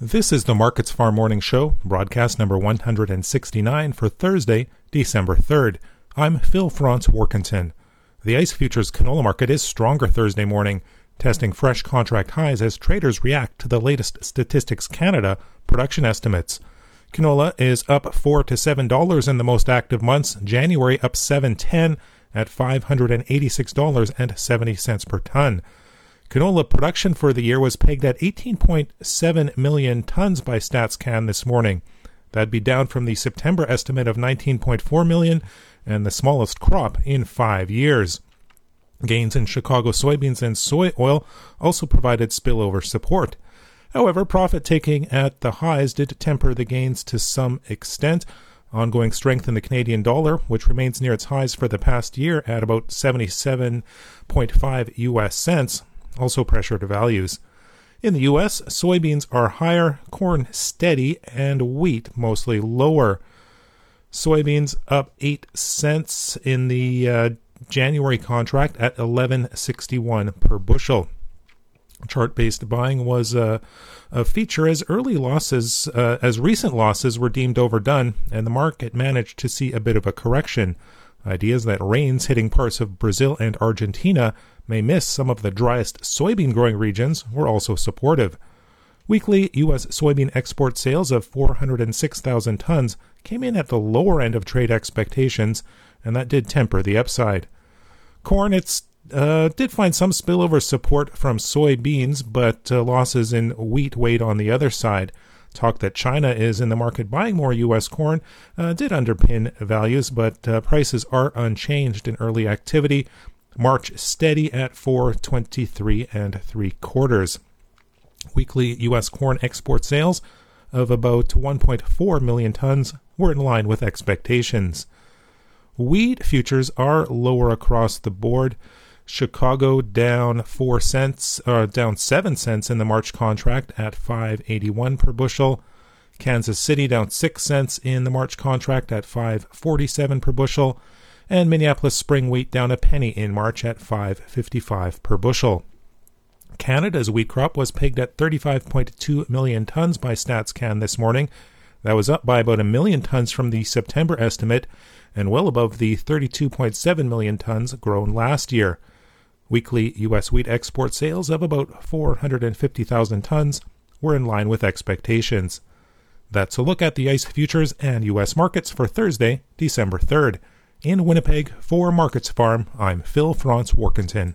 This is the Markets Farm Morning Show, broadcast number 169 for Thursday, December 3rd. I'm Phil Franz Warkentin. The ICE futures canola market is stronger Thursday morning, testing fresh contract highs as traders react to the latest Statistics Canada production estimates. Canola is up 4 to $7 in the most active months, January up 7.10 at $586.70 per ton. Canola production for the year was pegged at 18.7 million tons by StatsCan this morning. That'd be down from the September estimate of 19.4 million and the smallest crop in five years. Gains in Chicago soybeans and soy oil also provided spillover support. However, profit taking at the highs did temper the gains to some extent. Ongoing strength in the Canadian dollar, which remains near its highs for the past year at about 77.5 US cents, also pressured values. In the US, soybeans are higher, corn steady, and wheat mostly lower. Soybeans up 8 cents in the uh, January contract at 11.61 per bushel. Chart-based buying was uh, a feature as early losses, uh, as recent losses were deemed overdone, and the market managed to see a bit of a correction. Ideas that rains hitting parts of Brazil and Argentina may miss some of the driest soybean growing regions were also supportive. Weekly U.S. soybean export sales of 406,000 tons came in at the lower end of trade expectations, and that did temper the upside. Corn, it's uh, did find some spillover support from soybeans, but uh, losses in wheat weighed on the other side. Talk that China is in the market buying more U.S. corn uh, did underpin values, but uh, prices are unchanged in early activity, March steady at 423 and three quarters. Weekly U.S. corn export sales of about 1.4 million tons were in line with expectations. Wheat futures are lower across the board. Chicago down four cents, uh, down seven cents in the March contract at 581 per bushel. Kansas City down six cents in the March contract at 547 per bushel and Minneapolis spring wheat down a penny in March at 5.55 per bushel. Canada's wheat crop was pegged at 35.2 million tons by StatsCan this morning. That was up by about a million tons from the September estimate and well above the 32.7 million tons grown last year. Weekly U.S. wheat export sales of about 450,000 tons were in line with expectations. That's a look at the ICE futures and U.S. markets for Thursday, December 3rd. In Winnipeg, for Markets Farm, I'm Phil Franz Warkentin.